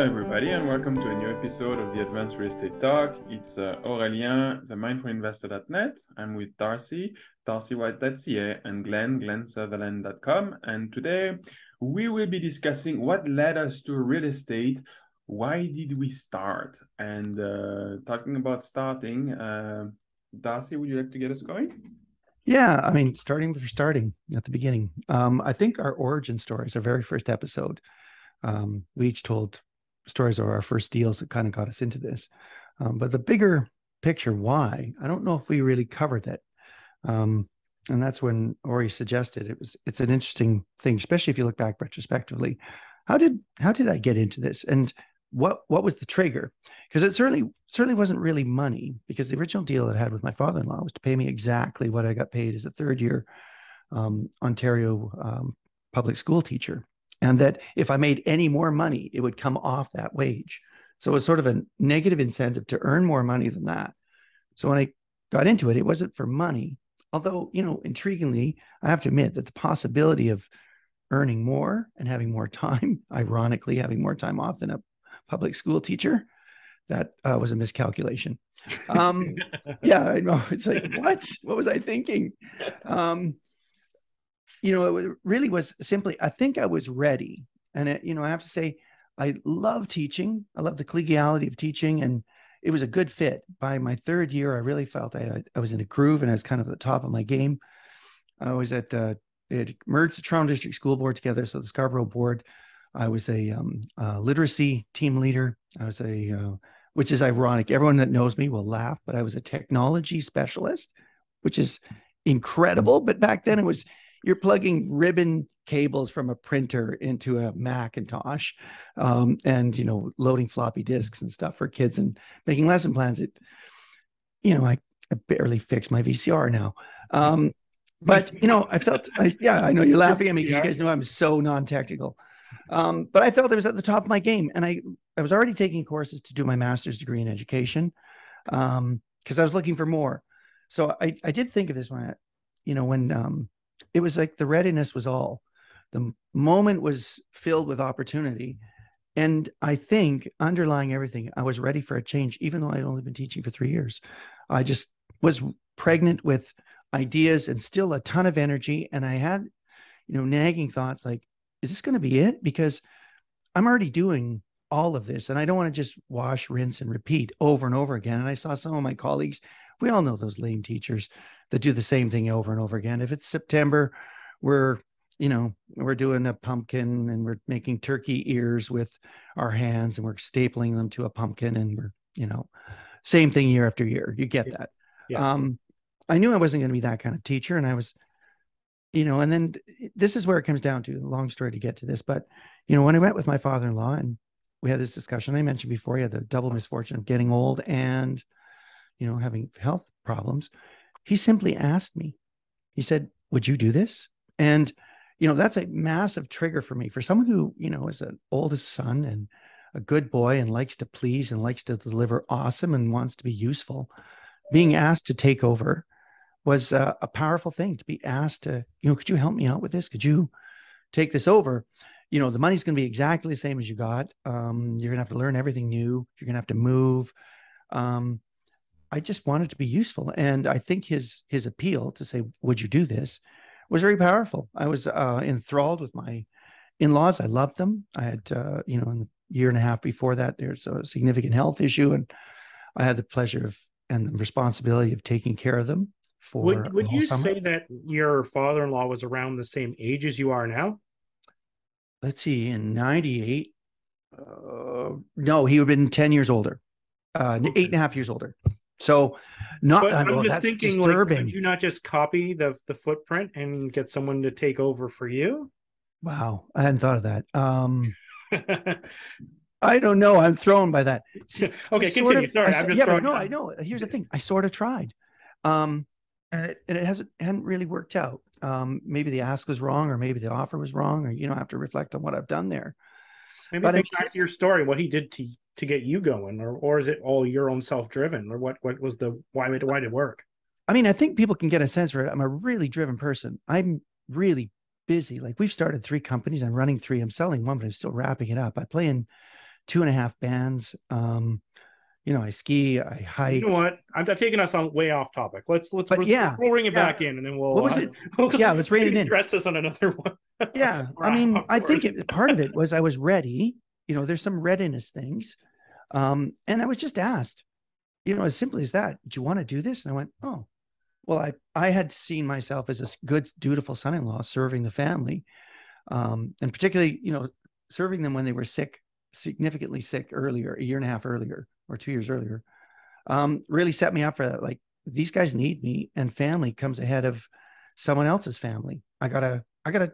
Hello, everybody, and welcome to a new episode of the Advanced Real Estate Talk. It's uh, Aurelien, the mindfulinvestor.net. I'm with Darcy, darcywhite.ca, and Glenn, glennsutherland.com. And today we will be discussing what led us to real estate. Why did we start? And uh, talking about starting, uh, Darcy, would you like to get us going? Yeah, I mean, starting for starting at the beginning. Um, I think our origin stories, our very first episode, um, we each told stories of our first deals that kind of got us into this. Um, but the bigger picture, why? I don't know if we really covered it. Um, and that's when Ori suggested it was. It's an interesting thing, especially if you look back retrospectively. How did how did I get into this? And what what was the trigger? Because it certainly certainly wasn't really money. Because the original deal I had with my father-in-law was to pay me exactly what I got paid as a third year um, Ontario um, public school teacher, and that if I made any more money, it would come off that wage. So it was sort of a negative incentive to earn more money than that. So when I got into it, it wasn't for money. Although, you know, intriguingly, I have to admit that the possibility of earning more and having more time, ironically, having more time off than a public school teacher, that uh, was a miscalculation. Um, yeah, I know. It's like, what? What was I thinking? Um, you know, it really was simply, I think I was ready. And, it, you know, I have to say, I love teaching. I love the collegiality of teaching. And it was a good fit. By my third year, I really felt I, I was in a groove and I was kind of at the top of my game. I was at, uh, they had merged the Toronto District School Board together. So the Scarborough Board, I was a um, uh, literacy team leader. I was a, uh, which is ironic. Everyone that knows me will laugh, but I was a technology specialist, which is incredible. But back then it was you're plugging ribbon cables from a printer into a Macintosh, um, and you know, loading floppy disks and stuff for kids and making lesson plans. It, you know, I, I barely fix my VCR now. Um, but you know, I felt, I, yeah, I know you're laughing at me you guys know I'm so non-technical. Um, but I felt I was at the top of my game, and I I was already taking courses to do my master's degree in education because um, I was looking for more. So I I did think of this when I, you know when um, it was like the readiness was all. The moment was filled with opportunity. And I think underlying everything, I was ready for a change, even though I'd only been teaching for three years. I just was pregnant with ideas and still a ton of energy. And I had, you know, nagging thoughts like, is this going to be it? Because I'm already doing all of this and I don't want to just wash, rinse, and repeat over and over again. And I saw some of my colleagues, we all know those lame teachers that do the same thing over and over again. If it's September, we're you know we're doing a pumpkin and we're making turkey ears with our hands and we're stapling them to a pumpkin and we're you know same thing year after year. You get that. Yeah. Um, I knew I wasn't going to be that kind of teacher, and I was, you know, and then this is where it comes down to. Long story to get to this, but you know, when I went with my father-in-law and we had this discussion, I mentioned before, he had the double misfortune of getting old and, you know, having health problems. He simply asked me, he said, Would you do this? And, you know, that's a massive trigger for me. For someone who, you know, is an oldest son and a good boy and likes to please and likes to deliver awesome and wants to be useful, being asked to take over was a, a powerful thing to be asked to, you know, could you help me out with this? Could you take this over? You know, the money's going to be exactly the same as you got. Um, you're going to have to learn everything new. You're going to have to move. Um, I just wanted to be useful. And I think his his appeal to say, "Would you do this?" was very powerful. I was uh, enthralled with my in-laws. I loved them. I had, uh, you know, in the year and a half before that, there's a significant health issue, and I had the pleasure of and the responsibility of taking care of them. For would would you summer. say that your father-in-law was around the same age as you are now? Let's see, in '98. Uh, no, he would have been 10 years older, uh, okay. eight and a half years older. So, not but I'm just thinking, disturbing. like, could you not just copy the the footprint and get someone to take over for you? Wow, I hadn't thought of that. Um, I don't know. I'm thrown by that. See, okay, continue. Of, Sorry, I, I'm just yeah, but no, I know. Here's the thing. I sort of tried, um, and it, and it hasn't hadn't really worked out. Um, maybe the ask was wrong, or maybe the offer was wrong, or you know, I have to reflect on what I've done there. Maybe but think back to your story, what he did to to get you going, or or is it all your own self driven, or what what was the why why did it work? I mean, I think people can get a sense for it. I'm a really driven person. I'm really busy. Like we've started three companies. I'm running three. I'm selling one, but I'm still wrapping it up. I play in two and a half bands. Um, you know, I ski, I hike. You know what? I'm, I've taken us on way off topic. Let's let's But yeah, we'll ring it yeah. back in, and then we'll. What was uh, it? we'll Yeah, let's rein it in. Address this on another one. Yeah, I mean, I think it, part of it was I was ready. You know, there's some readiness things, um, and I was just asked, you know, as simply as that, do you want to do this? And I went, oh, well, I I had seen myself as a good, dutiful son-in-law serving the family, um, and particularly, you know, serving them when they were sick, significantly sick earlier, a year and a half earlier or two years earlier, um, really set me up for that. Like these guys need me, and family comes ahead of someone else's family. I gotta, I gotta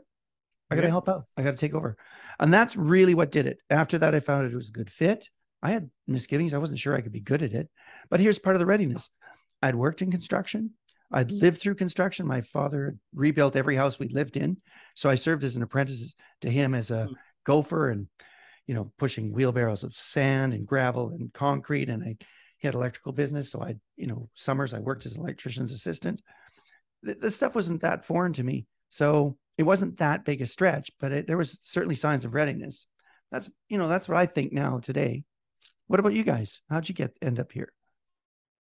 I got to Yeah. help out. I got to take over. And that's really what did it. After that, I found it was a good fit. I had misgivings. I wasn't sure I could be good at it. But here's part of the readiness I'd worked in construction, I'd lived through construction. My father rebuilt every house we lived in. So I served as an apprentice to him as a Mm. gopher and, you know, pushing wheelbarrows of sand and gravel and concrete. And I, he had electrical business. So I, you know, summers I worked as an electrician's assistant. Th- This stuff wasn't that foreign to me. So it wasn't that big a stretch, but it, there was certainly signs of readiness. That's you know that's what I think now today. What about you guys? How'd you get end up here?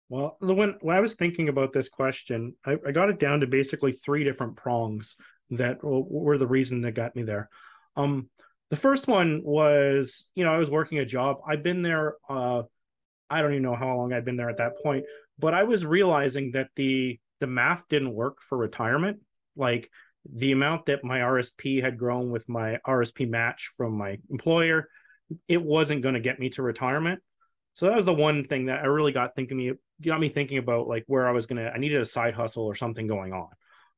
Well, when when I was thinking about this question, I, I got it down to basically three different prongs that were the reason that got me there. Um, the first one was, you know, I was working a job. I've been there. Uh, I don't even know how long I'd been there at that point, but I was realizing that the the math didn't work for retirement. Like the amount that my RSP had grown with my RSP match from my employer, it wasn't going to get me to retirement. So that was the one thing that I really got thinking me got me thinking about like where I was gonna I needed a side hustle or something going on.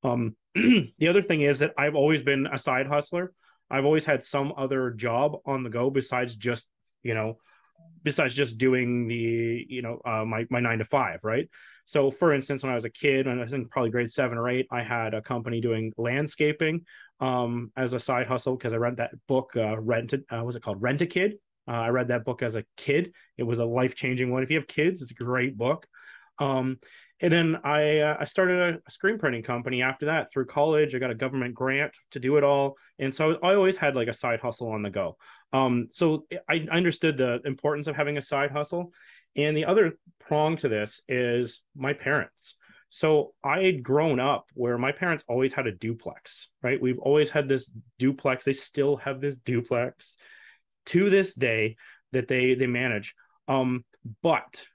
Um the other thing is that I've always been a side hustler. I've always had some other job on the go besides just, you know, besides just doing the, you know, uh, my my nine to five, right? So for instance, when I was a kid, and I was in probably grade seven or eight, I had a company doing landscaping um as a side hustle because I read that book uh rented uh, was it called Rent a Kid uh, I read that book as a kid. It was a life changing one. If you have kids, it's a great book. Um, and then I uh, I started a, screen printing company after that through college. I got a government grant to do it all, and so I always had like a side hustle on the go. Um, so I I understood the importance of having a side hustle, and the other prong to this is my parents. So I had grown up where my parents always had a duplex, right? We've always had this duplex. They still have this duplex to this day that they they manage. Um, but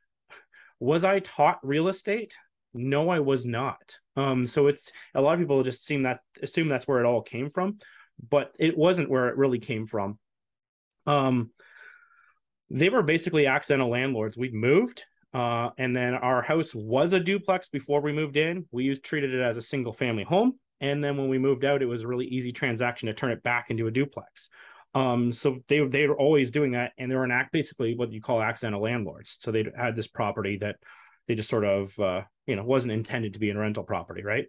was I taught real estate? No, I was not. Um, so it's a lot of people just seem that assume that's where it all came from, but it wasn't where it really came from. Um, they were basically accidental landlords. We moved, uh, and then our house was a duplex before we moved in. We used treated it as a single family home, and then when we moved out, it was a really easy transaction to turn it back into a duplex. Um, so they they were always doing that, and they were an act basically what you call accidental landlords. So they had this property that they just sort of uh, you know wasn't intended to be a rental property, right?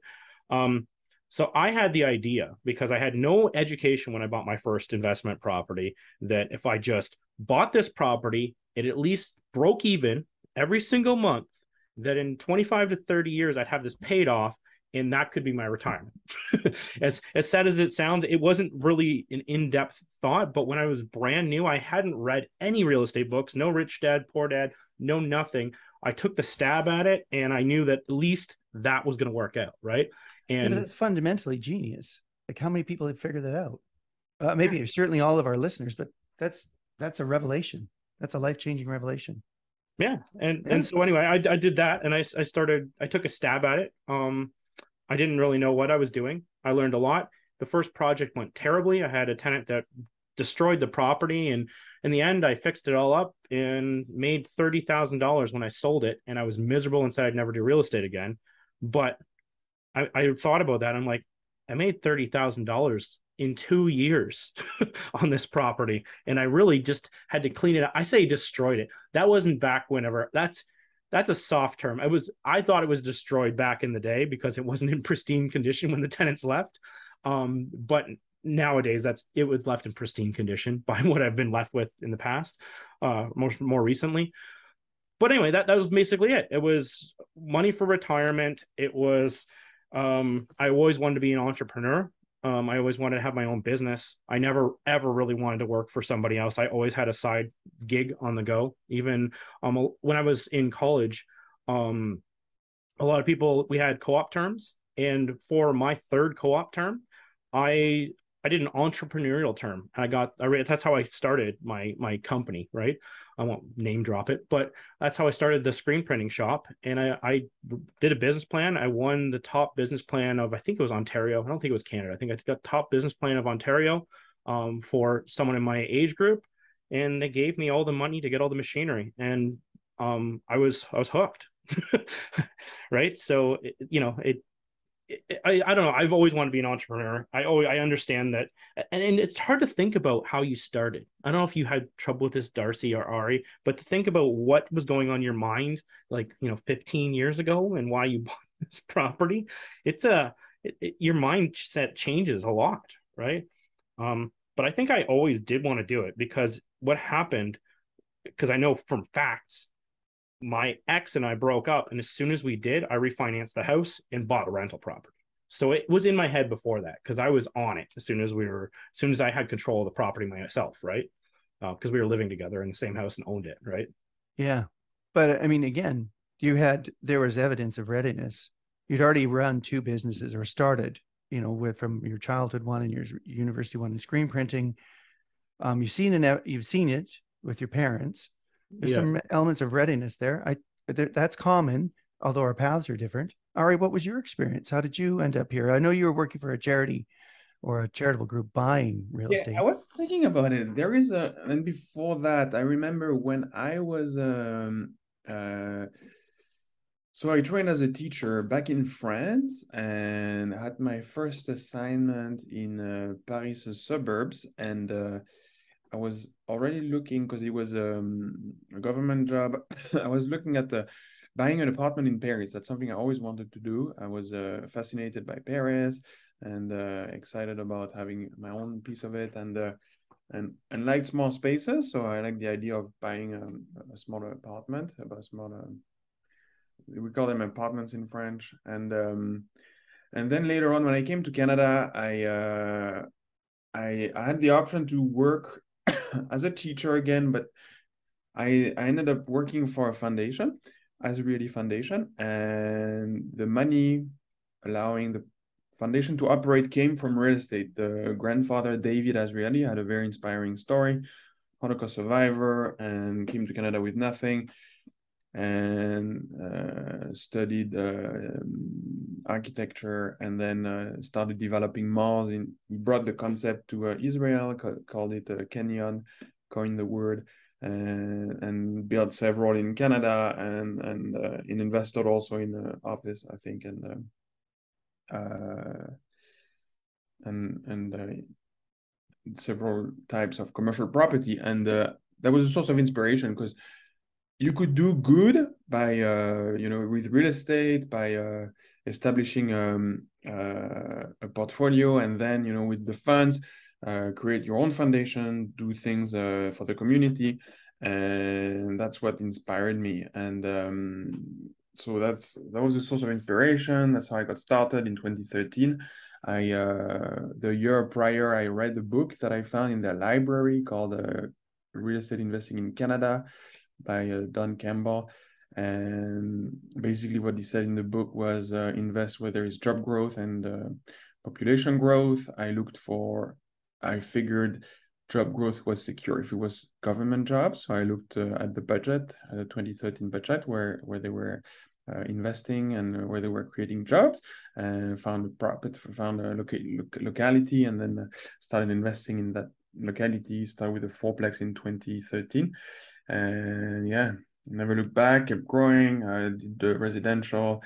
Um, so I had the idea because I had no education when I bought my first investment property that if I just bought this property, it at least broke even every single month. That in 25 to 30 years, I'd have this paid off and that could be my retirement. as as sad as it sounds, it wasn't really an in-depth thought, but when I was brand new, I hadn't read any real estate books, no rich dad, poor dad, no nothing. I took the stab at it and I knew that at least that was going to work out, right? And but that's fundamentally genius. Like how many people have figured that out? Uh, maybe certainly all of our listeners, but that's that's a revelation. That's a life changing revelation. Yeah, and Yeah. and so anyway, I I did that and I I started I took a stab at it. Um I didn't really know what I was doing. I learned a lot. The first project went terribly. I had a tenant that destroyed the property and in the end I fixed it all up and made $30,000 when I sold it and I was miserable and said I'd never do real estate again. But I, I thought about that. I'm like, I made $30,000 in two years on this property. And I really just had to clean it up. I say destroyed it. That wasn't back whenever that's, that's a soft term. It was, I thought it was destroyed back in the day because it wasn't in pristine condition when the tenants left. Um, but nowadays that's, it was left in pristine condition by what I've been left with in the past, uh, more, more recently. But anyway, that, that was basically it. It was money for retirement. It was, um, I always wanted to be an entrepreneur. Um, I always wanted to have my own business. I never ever really wanted to work for somebody else. I always had a side gig on the go. Even um, when I was in college, um, a lot of people we had co-op terms, and for my third co-op term, I I did an entrepreneurial term. and I got I, read that's how I started my my company, right? I won't name drop it, but that's how I started the screen printing shop. And I, I did a business plan. I won the top business plan of I think it was Ontario. I don't think it was Canada. I think I got top business plan of Ontario um, for someone in my age group, and they gave me all the money to get all the machinery, and um, I was I was hooked. right. So you know it I, I don't know. I've always wanted to be an entrepreneur. I always I understand that, and, and, it's hard to think about how you started. I don't know if you had trouble with this, Darcy or Ari, but to think about what was going on your mind, like you know, 15 years ago, and why you bought this property. It's a it, it, your mindset changes a lot, right? Um, but I think I always did want to do it because what happened, because I know from facts my ex and I broke up. And as soon as we did, I refinanced the house and bought a rental property. So it was in my head before that because I was on it as soon as we were, as soon as I had control of the property myself, right? Because uh, we were living together in the same house and owned it, right? Yeah. But I mean, again, you had, there was evidence of readiness. You'd already run two businesses or started, you know, with from your childhood one and your university one in screen printing. Um, you've seen it, you've seen it with your parents there's yes. some elements of readiness there. I that's common, although our paths are different. Ari, what was your experience? How did you end up here? I know you were working for a charity or a charitable group buying real yeah, estate. I was thinking about it. There is a, and before that, I remember when I was, um, uh, so I trained as a teacher back in France and had my first assignment in uh, Paris suburbs. And uh, I was already looking because it was um, a government job. I was looking at the buying an apartment in Paris. That's something I always wanted to do. I was uh, fascinated by Paris and uh, excited about having my own piece of it and uh, and and like small spaces. So I like the idea of buying um, a smaller apartment, a smaller. We call them apartments in French, and um, and then later on when I came to Canada, I uh, I, I had the option to work as a teacher again, but I, I ended up working for a foundation, Azrieli Foundation, and the money allowing the foundation to operate came from real estate. The grandfather, David Azrieli, had a very inspiring story, Holocaust survivor, and came to Canada with nothing and uh, studied uh, architecture and then uh, started developing malls. In, he brought the concept to uh, Israel, ca called it uh, kanyon, coined the word, and, and built several in Canada and and uh, invested also in the office, I think, and uh, and and several types of commercial property. And that was a source of inspiration because you could do good by uh, you know with real estate by uh, establishing um, uh, a portfolio and then you know with the funds uh, create your own foundation do things uh, for the community. And that's what inspired me. And um, so that's that was a source of inspiration. That's how i got started in 2013 i uh, the year prior i read a book that i found in the library called real estate investing in canada by uh, Don Campbell. And basically, what he said in the book was uh, invest where there is job growth and uh, population growth. I looked for, I figured job growth was secure if it was government jobs. So I looked uh, at the budget, uh, the 2013 budget, where where they were uh, investing and where they were creating jobs, and found a profit, found a loca- locality, and then started investing in that locality. Started with a fourplex in 2013, and yeah, never looked back. Kept growing. I did the residential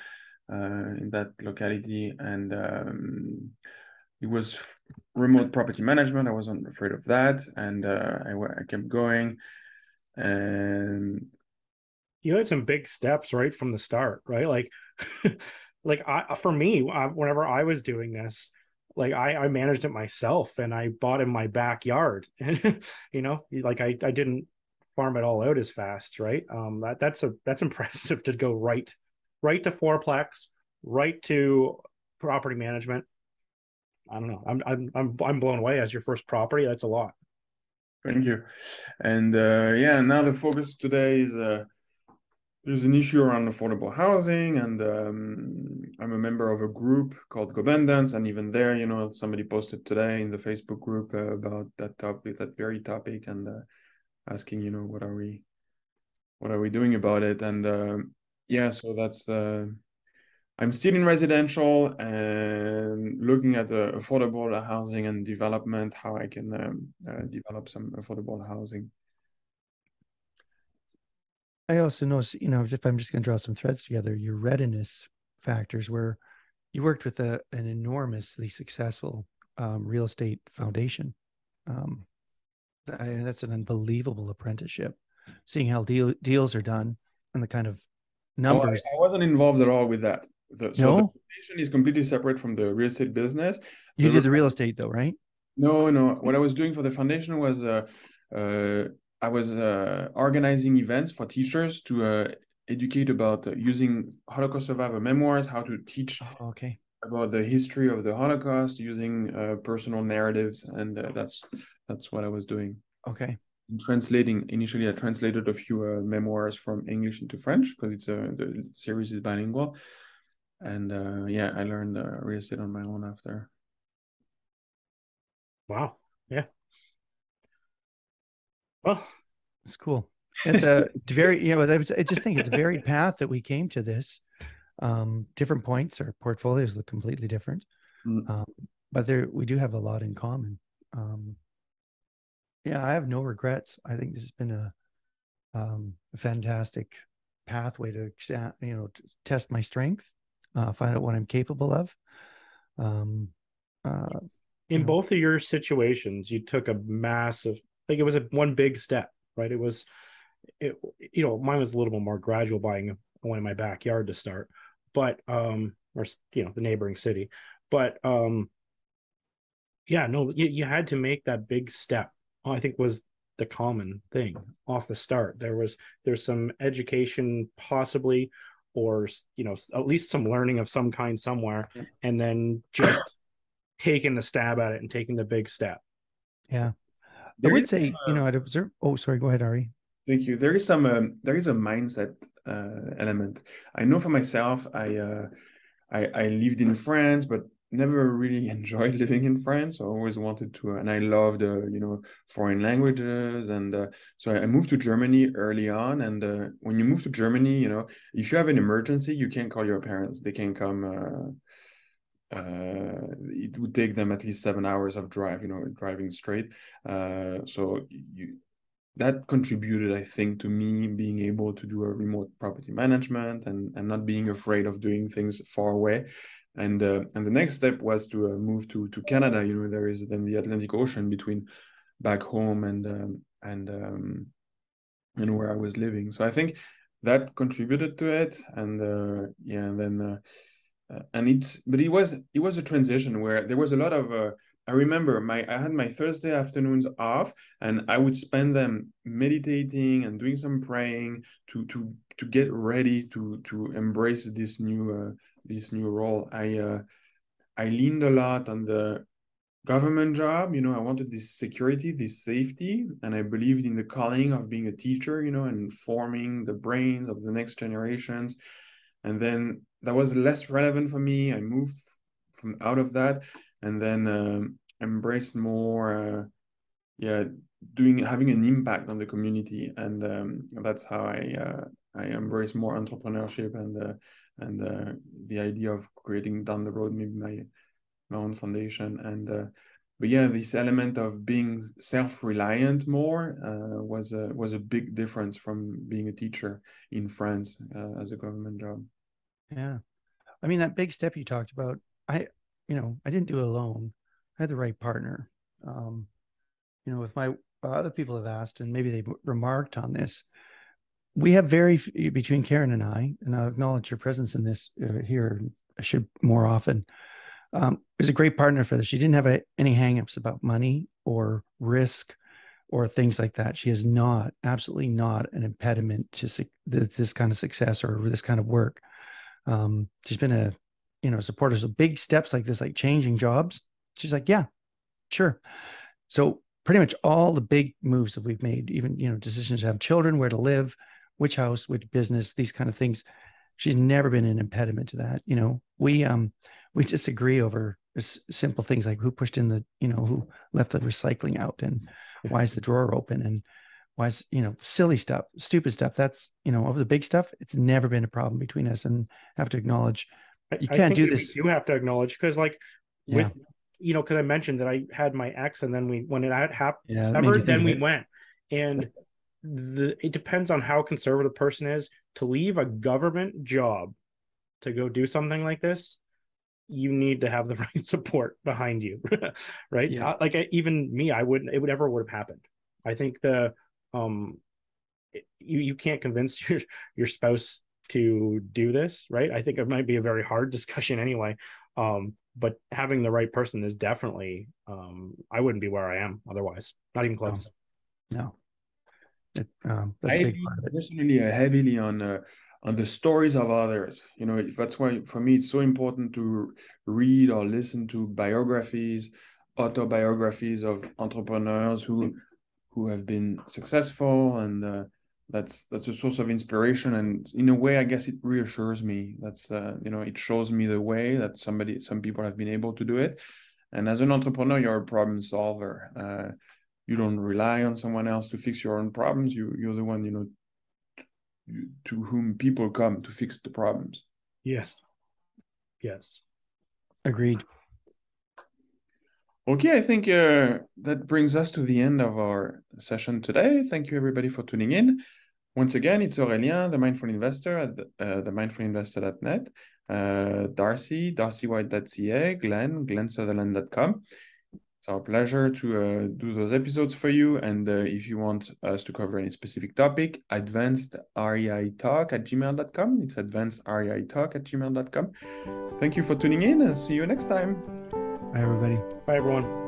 uh, in that locality, and um, it was remote property management. I wasn't afraid of that, and uh, I, I kept going. And you had some big steps right from the start, right? Like, like I for me, whenever I was doing this, like I, I managed it myself and I bought in my backyard and you know like I, I didn't farm it all out as fast, right? Um, that that's a that's impressive to go right, right to fourplex, right to property management. I don't know. I'm I'm I'm I'm blown away as your first property. That's a lot. Thank you. And uh, yeah, now the focus today is uh, there's an issue around affordable housing, and um, I'm a member of a group called Govendance, and even there, you know, somebody posted today in the Facebook group uh, about that topic, that very topic, and uh, asking, you know, what are we, what are we doing about it? And uh, yeah, so that's uh, I'm still in residential and looking at uh, affordable housing and development, how I can um, uh, develop some affordable housing. I also know, you know, if I'm just going to draw some threads together, your readiness factors where you worked with a, an enormously successful um, real estate foundation. Um, I, that's an unbelievable apprenticeship. Seeing how deal, deals are done and the kind of numbers. Oh, I, I, wasn't involved at all with that. The, so no? the foundation is completely separate from the real estate business. You the did the real estate though, right? No, no. What I was doing for the foundation was uh, uh, I was uh, organizing events for teachers to uh, educate about uh, using Holocaust survivor memoirs, how to teach oh, okay. about the history of the Holocaust using uh, personal narratives, and that's that's what I was doing. Okay. Translating initially i translated a few uh, memoirs from english into french because it's a the series is bilingual. And uh, yeah i learned uh, real estate on my own after. Wow. Yeah well it's cool it's a very you know i just think it's a varied path that we came to this um different points or portfolios look completely different mm. um, but there we do have a lot in common um yeah, I have no regrets. I think this has been a, um, a fantastic pathway to you know to test my strength, uh, find out what I'm capable of. Um, uh, in both of your situations, you took a massive, like it was a one big step, right? It was, it you know, mine was a little bit more gradual, buying one in my backyard to start, but um, or you know, the neighboring city, but um, yeah, no, you, you had to make that big step I think was the common thing off the start. There was there's some education possibly, or you know at least some learning of some kind somewhere, and then just taking the stab at it and taking the big step. Yeah, I would say you know I'd observe. Oh, sorry. Go ahead, Ari. Thank you. There is some um, there is a mindset uh, element. I know for myself. I uh, I, I lived in France, but never really enjoyed living in France. I always wanted to, and I loved, uh, you know, foreign languages. And uh, so I moved to Germany early on. And uh, when you move to Germany, you know, if you have an emergency, you can't call your parents. They can come. Uh, uh, it would take them at least seven hours of drive, you know, driving straight. Uh, so you that contributed, I think, to me being able to do a remote property management and, and not being afraid of doing things far away and uh, and the next step was to uh, move to to Canada. You know, there is then the Atlantic Ocean between back home and um, and um, and where I was living. So I think that contributed to it, and uh, yeah, and then uh, and it's but it was it was a transition where there was a lot of. Uh, I remember my I had my Thursday afternoons off, and I would spend them meditating and doing some praying to to to get ready to to embrace this new uh, this new role, I uh, I leaned a lot on the government job. You know, I wanted this security, this safety, and I believed in the calling of being a teacher. You know, and forming the brains of the next generations. And then that was less relevant for me. I moved from out of that, and then um, embraced more. Uh, yeah, doing having an impact on the community, and um, that's how I uh, I embrace more entrepreneurship and uh, and uh, the idea of creating down the road maybe my my own foundation and uh, but yeah this element of being self-reliant more uh, was a was a big difference from being a teacher in france as a government job yeah i mean that big step you talked about i you know i didn't do it alone i had the right partner um you know with my other people have asked and maybe they remarked on this we have very between Karen and I, and I acknowledge your presence in this uh, here. I should more often. Um, is a great partner for this. She didn't have a, any hangups about money or risk or things like that. She is not, absolutely not, an impediment to this kind of success or this kind of work. Um, she's been a, you know, supporter. So big steps like this, like changing jobs, She's like, yeah, sure. So pretty much all the big moves that we've made, even you know, decisions to have children, where to live, which house, which business, these kind of things. She's never been an impediment to that. You know, we um we disagree over simple things like who pushed in the, you know, who left the recycling out and why is the drawer open and why is you know silly stuff, stupid stuff. That's you know over the big stuff. It's never been a problem between us, and have to acknowledge you can't do this. You have to acknowledge because like with yeah. you know because I mentioned that I had my ex and then we when it happened yeah, severed, then we went and the it depends on how conservative person is to leave a government job to go do something like this you need to have the right support behind you right yeah. Uh, like even me i wouldn't it would ever would have happened i think the um you you can't convince your your spouse to do this right? I think it might be a very hard discussion anyway. Um but having the right person is definitely um i wouldn't be where i am otherwise. Not even close. No, no. It, um, I personally uh, heavily on uh, on the stories of others. You know, that's why for me it's so important to read or listen to biographies, autobiographies of entrepreneurs who who have been successful, and uh, that's that's a source of inspiration. And in a way, I guess it reassures me. That's uh, you know, it shows me the way that somebody, some people have been able to do it. And as an entrepreneur, you're a problem solver. Uh, you don't rely on someone else to fix your own problems. You you're the one you know to whom people come to fix the problems. Yes. Yes. Agreed. Okay, I think uh, that brings us to the end of our session today. Thank you, everybody, for tuning in. Once again, it's Aurélien, the Mindful Investor at the, uh, the mindfulinvestor.net, uh, Darcy, darcywhite.ca, Glenn, glennsutherland.com. It's our pleasure to uh, do those episodes for you. And uh, if you want us to cover any specific topic, advanced REI talk at gmail.com. It's advanced REI talk at gmail.com. Thank you for tuning in and see you next time. Bye, everybody. Bye, everyone.